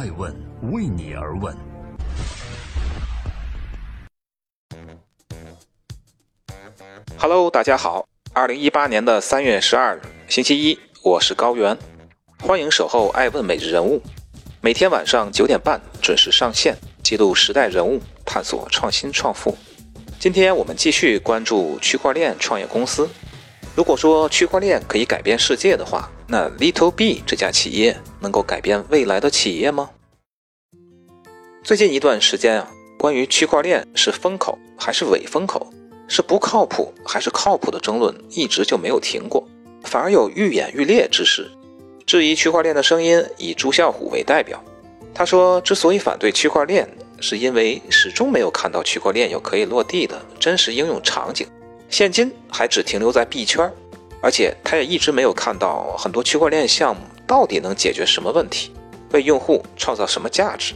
爱问为你而问。Hello，大家好，二零一八年的三月十二日，星期一，我是高原，欢迎守候爱问每日人物，每天晚上九点半准时上线，记录时代人物，探索创新创富。今天我们继续关注区块链创业公司。如果说区块链可以改变世界的话，那 Little B 这家企业能够改变未来的企业吗？最近一段时间啊，关于区块链是风口还是伪风口？是不靠谱还是靠谱的争论一直就没有停过，反而有愈演愈烈之势。质疑区块链的声音以朱啸虎为代表，他说，之所以反对区块链，是因为始终没有看到区块链有可以落地的真实应用场景，现今还只停留在币圈，而且他也一直没有看到很多区块链项目到底能解决什么问题，为用户创造什么价值。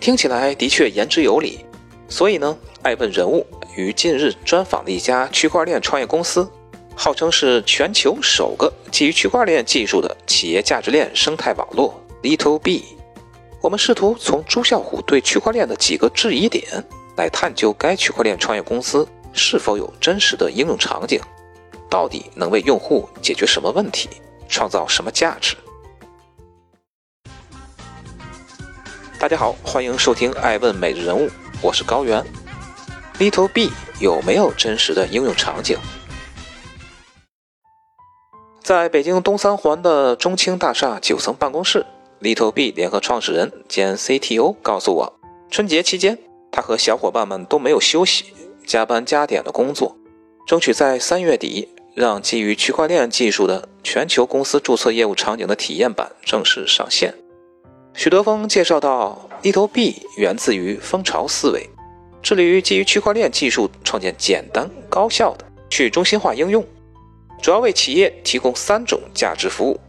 听起来的确言之有理，所以呢，爱问人物。于近日专访了一家区块链创业公司，号称是全球首个基于区块链技术的企业价值链生态网络 Little B。我们试图从朱啸虎对区块链的几个质疑点来探究该区块链创业公司是否有真实的应用场景，到底能为用户解决什么问题，创造什么价值。大家好，欢迎收听爱问每日人物，我是高原。Little B 有没有真实的应用场景？在北京东三环的中青大厦九层办公室，Little B 联合创始人兼 CTO 告诉我，春节期间他和小伙伴们都没有休息，加班加点的工作，争取在三月底让基于区块链技术的全球公司注册业务场景的体验版正式上线。许德峰介绍到，Little B 源自于蜂巢思维。致力于基于区块链技术创建简单高效的去中心化应用，主要为企业提供三种价值服务：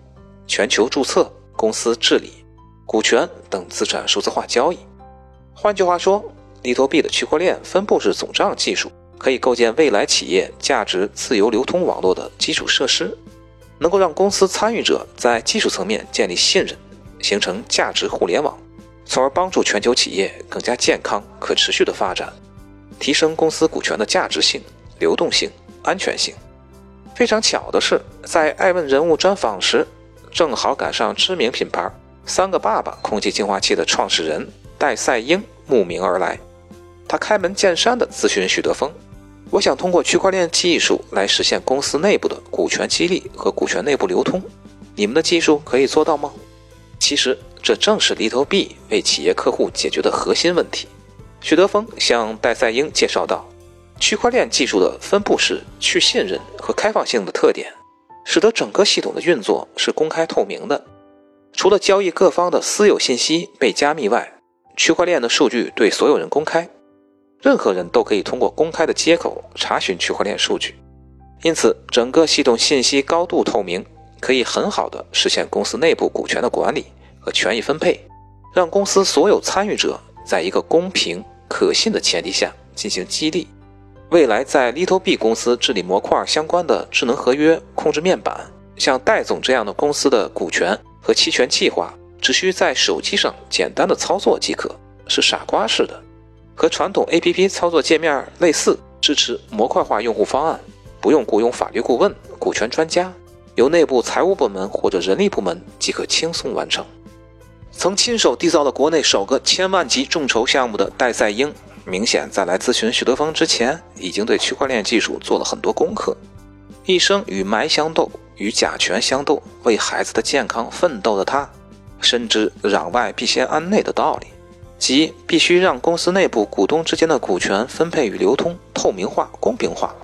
全球注册、公司治理、股权等资产数字化交易。换句话说，利托币的区块链分布式总账技术可以构建未来企业价值自由流通网络的基础设施，能够让公司参与者在技术层面建立信任，形成价值互联网。从而帮助全球企业更加健康、可持续的发展，提升公司股权的价值性、流动性、安全性。非常巧的是，在爱问人物专访时，正好赶上知名品牌“三个爸爸”空气净化器的创始人戴赛英慕名而来。他开门见山地咨询许德峰：“我想通过区块链技术来实现公司内部的股权激励和股权内部流通，你们的技术可以做到吗？”其实。这正是 Little B 为企业客户解决的核心问题。许德峰向戴赛英介绍道，区块链技术的分布式、去信任和开放性的特点，使得整个系统的运作是公开透明的。除了交易各方的私有信息被加密外，区块链的数据对所有人公开，任何人都可以通过公开的接口查询区块链数据。因此，整个系统信息高度透明，可以很好的实现公司内部股权的管理。和权益分配，让公司所有参与者在一个公平可信的前提下进行激励。未来在 Little B 公司治理模块相关的智能合约控制面板，像戴总这样的公司的股权和期权计划，只需在手机上简单的操作即可，是傻瓜式的，和传统 APP 操作界面类似，支持模块化用户方案，不用雇佣法律顾问、股权专家，由内部财务部门或者人力部门即可轻松完成。曾亲手缔造了国内首个千万级众筹项目的戴赛英，明显在来咨询许德峰之前，已经对区块链技术做了很多功课。一生与霾相斗，与甲醛相斗，为孩子的健康奋斗的他，深知攘外必先安内的道理，即必须让公司内部股东之间的股权分配与流通透明化、公平化，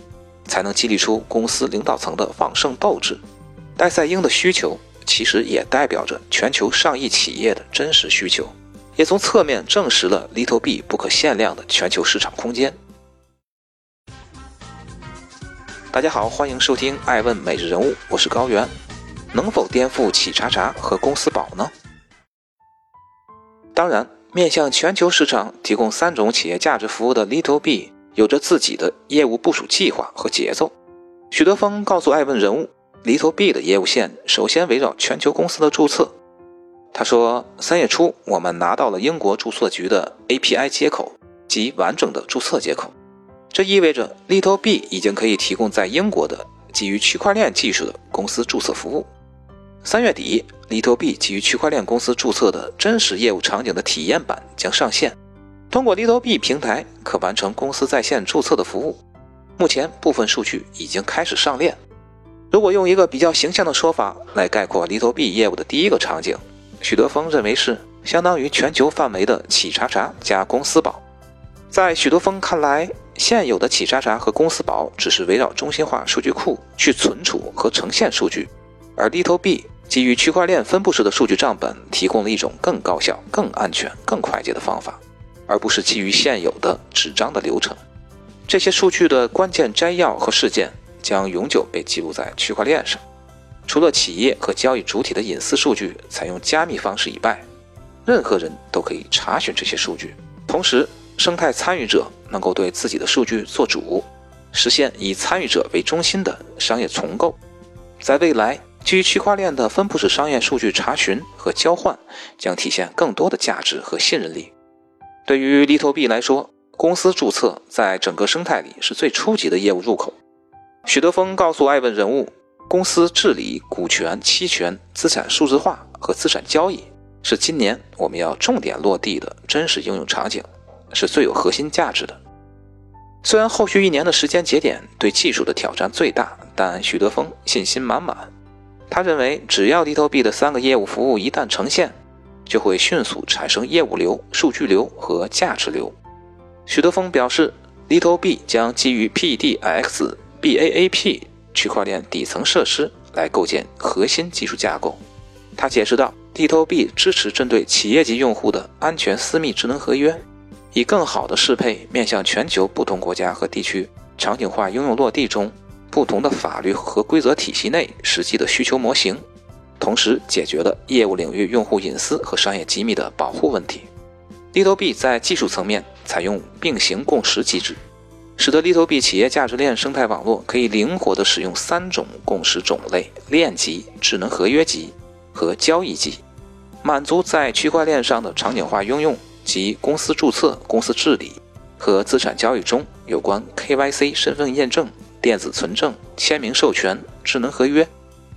才能激励出公司领导层的旺盛斗志。戴赛英的需求。其实也代表着全球上亿企业的真实需求，也从侧面证实了 Little B 不可限量的全球市场空间。大家好，欢迎收听《爱问每日人物》，我是高原。能否颠覆企查查和公司宝呢？当然，面向全球市场提供三种企业价值服务的 Little B 有着自己的业务部署计划和节奏。许德峰告诉爱问人物。Little B 的业务线首先围绕全球公司的注册，他说，三月初我们拿到了英国注册局的 API 接口及完整的注册接口，这意味着 Little B 已经可以提供在英国的基于区块链技术的公司注册服务。三月底，Little B 基于区块链公司注册的真实业务场景的体验版将上线。通过 Little B 平台可完成公司在线注册的服务。目前部分数据已经开始上链。如果用一个比较形象的说法来概括 Little B 业务的第一个场景，许德峰认为是相当于全球范围的企查查加公司宝。在许多峰看来，现有的企查查和公司宝只是围绕中心化数据库去存储和呈现数据，而 Little B 基于区块链分布式的数据账本提供了一种更高效、更安全、更快捷的方法。而不是基于现有的纸张的流程，这些数据的关键摘要和事件将永久被记录在区块链上。除了企业和交易主体的隐私数据采用加密方式以外，任何人都可以查询这些数据。同时，生态参与者能够对自己的数据做主，实现以参与者为中心的商业重构。在未来，基于区块链的分布式商业数据查询和交换将体现更多的价值和信任力。对于 l i t B 来说，公司注册在整个生态里是最初级的业务入口。许德峰告诉艾问人物，公司治理、股权、期权、资产数字化和资产交易是今年我们要重点落地的真实应用场景，是最有核心价值的。虽然后续一年的时间节点对技术的挑战最大，但许德峰信心满满。他认为，只要 D To B 的三个业务服务一旦呈现，就会迅速产生业务流、数据流和价值流。许德峰表示，D To B 将基于 PDX BAAP 区块链底层设施来构建核心技术架构。他解释道，D To B 支持针对企业级用户的安全私密智能合约，以更好地适配面向全球不同国家和地区场景化应用落地中不同的法律和规则体系内实际的需求模型。同时解决了业务领域用户隐私和商业机密的保护问题。Little B 在技术层面采用并行共识机制，使得 Little B 企业价值链生态网络可以灵活地使用三种共识种类：链级、智能合约级和交易级，满足在区块链上的场景化应用及公司注册、公司治理和资产交易中有关 KYC 身份验证、电子存证、签名授权、智能合约。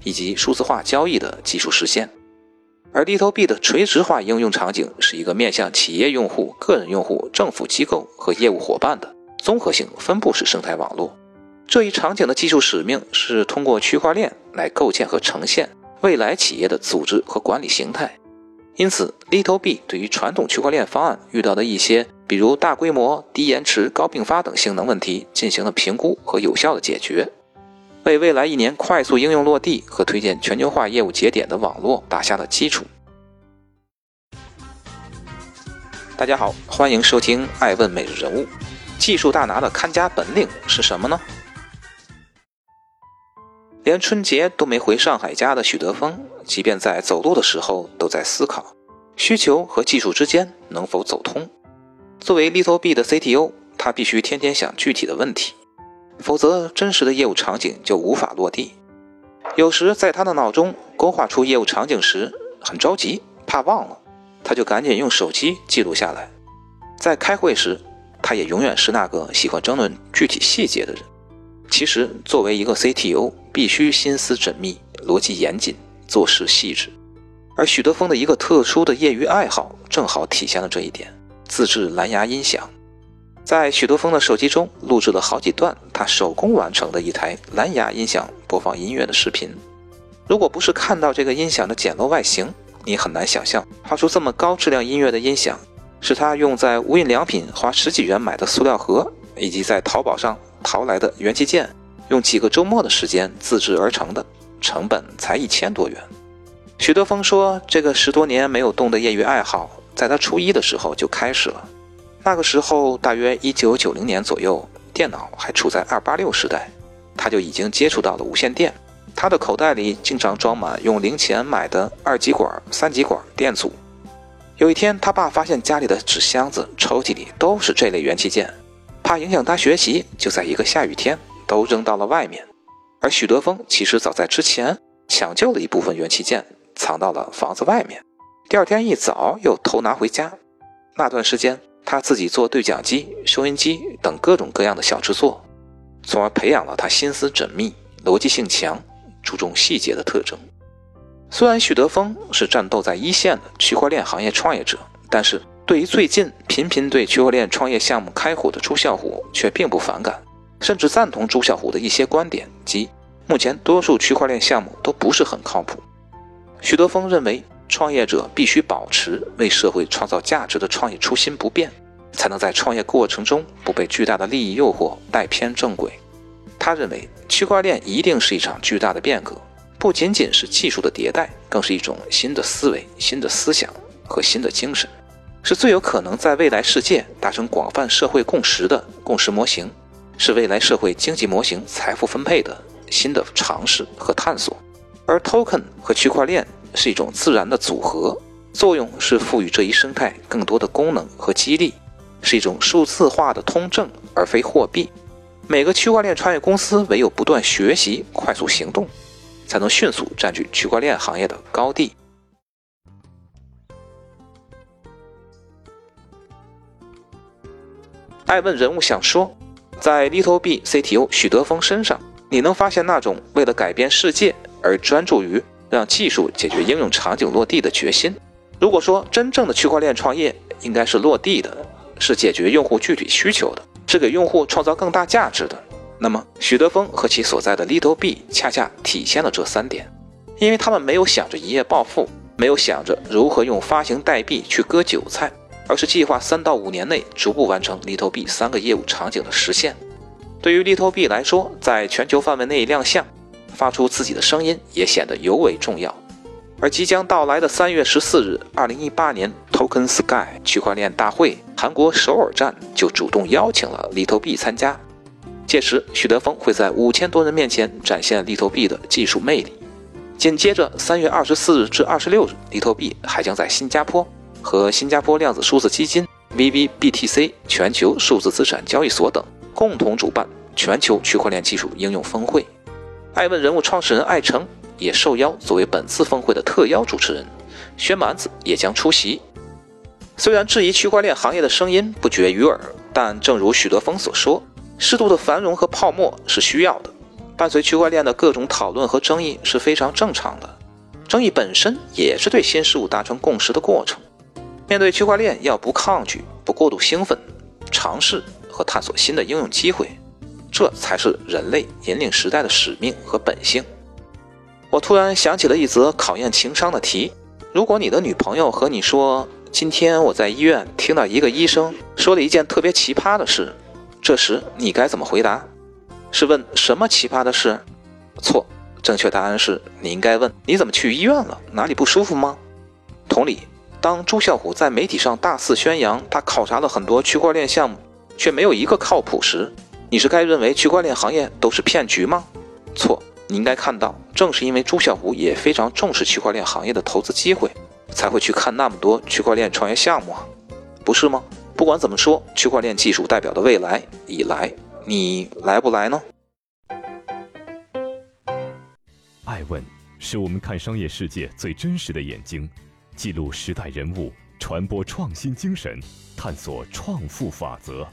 以及数字化交易的技术实现，而 Little B 的垂直化应用场景是一个面向企业用户、个人用户、政府机构和业务伙伴的综合性分布式生态网络。这一场景的技术使命是通过区块链来构建和呈现未来企业的组织和管理形态。因此，Little B 对于传统区块链方案遇到的一些，比如大规模、低延迟、高并发等性能问题进行了评估和有效的解决。为未来一年快速应用落地和推荐全球化业务节点的网络打下了基础。大家好，欢迎收听《爱问每日人物》。技术大拿的看家本领是什么呢？连春节都没回上海家的许德峰，即便在走路的时候都在思考需求和技术之间能否走通。作为 Little B 的 CTO，他必须天天想具体的问题。否则，真实的业务场景就无法落地。有时在他的脑中勾画出业务场景时，很着急，怕忘了，他就赶紧用手机记录下来。在开会时，他也永远是那个喜欢争论具体细节的人。其实，作为一个 CTO，必须心思缜密、逻辑严谨、做事细致。而许德峰的一个特殊的业余爱好，正好体现了这一点：自制蓝牙音响。在许多峰的手机中录制了好几段他手工完成的一台蓝牙音响播放音乐的视频。如果不是看到这个音响的简陋外形，你很难想象发出这么高质量音乐的音响是他用在无印良品花十几元买的塑料盒，以及在淘宝上淘来的元器件，用几个周末的时间自制而成的，成本才一千多元。许多峰说，这个十多年没有动的业余爱好，在他初一的时候就开始了。那个时候，大约一九九零年左右，电脑还处在二八六时代，他就已经接触到了无线电。他的口袋里经常装满用零钱买的二极管、三极管电阻。有一天，他爸发现家里的纸箱子、抽屉里都是这类元器件，怕影响他学习，就在一个下雨天都扔到了外面。而许德峰其实早在之前抢救了一部分元器件，藏到了房子外面。第二天一早又偷拿回家。那段时间，他自己做对讲机、收音机等各种各样的小制作，从而培养了他心思缜密、逻辑性强、注重细节的特征。虽然许德峰是战斗在一线的区块链行业创业者，但是对于最近频频对区块链创业项目开火的朱啸虎却并不反感，甚至赞同朱啸虎的一些观点，即目前多数区块链项目都不是很靠谱。许德峰认为。创业者必须保持为社会创造价值的创业初心不变，才能在创业过程中不被巨大的利益诱惑带偏正轨。他认为，区块链一定是一场巨大的变革，不仅仅是技术的迭代，更是一种新的思维、新的思想和新的精神，是最有可能在未来世界达成广泛社会共识的共识模型，是未来社会经济模型财富分配的新的尝试和探索。而 token 和区块链。是一种自然的组合，作用是赋予这一生态更多的功能和激励，是一种数字化的通证而非货币。每个区块链创业公司唯有不断学习、快速行动，才能迅速占据区块链行业的高地。爱问人物想说，在 Little B CTO 许德峰身上，你能发现那种为了改变世界而专注于。让技术解决应用场景落地的决心。如果说真正的区块链创业应该是落地的，是解决用户具体需求的，是给用户创造更大价值的，那么许德峰和其所在的 Little B 恰恰体现了这三点。因为他们没有想着一夜暴富，没有想着如何用发行代币去割韭菜，而是计划三到五年内逐步完成 Little B 三个业务场景的实现。对于 Little B 来说，在全球范围内亮相。发出自己的声音也显得尤为重要，而即将到来的三月十四日，二零一八年 Token Sky 区块链大会韩国首尔站就主动邀请了 Little B 参加。届时，许德峰会在五千多人面前展现 Little B 的技术魅力。紧接着，三月二十四日至二十六日，Little B 还将在新加坡和新加坡量子数字基金、VVBTC 全球数字资产交易所等共同主办全球区块链技术应用峰会。爱问人物创始人艾诚也受邀作为本次峰会的特邀主持人，薛蛮子也将出席。虽然质疑区块链行业的声音不绝于耳，但正如许德峰所说，适度的繁荣和泡沫是需要的。伴随区块链的各种讨论和争议是非常正常的，争议本身也是对新事物达成共识的过程。面对区块链，要不抗拒，不过度兴奋，尝试和探索新的应用机会。这才是人类引领时代的使命和本性。我突然想起了一则考验情商的题：如果你的女朋友和你说，今天我在医院听到一个医生说了一件特别奇葩的事，这时你该怎么回答？是问什么奇葩的事？错，正确答案是你应该问你怎么去医院了？哪里不舒服吗？同理，当朱啸虎在媒体上大肆宣扬他考察了很多区块链项目，却没有一个靠谱时，你是该认为区块链行业都是骗局吗？错，你应该看到，正是因为朱啸虎也非常重视区块链行业的投资机会，才会去看那么多区块链创业项目啊，不是吗？不管怎么说，区块链技术代表的未来已来，你来不来呢？爱问是我们看商业世界最真实的眼睛，记录时代人物，传播创新精神，探索创富法则。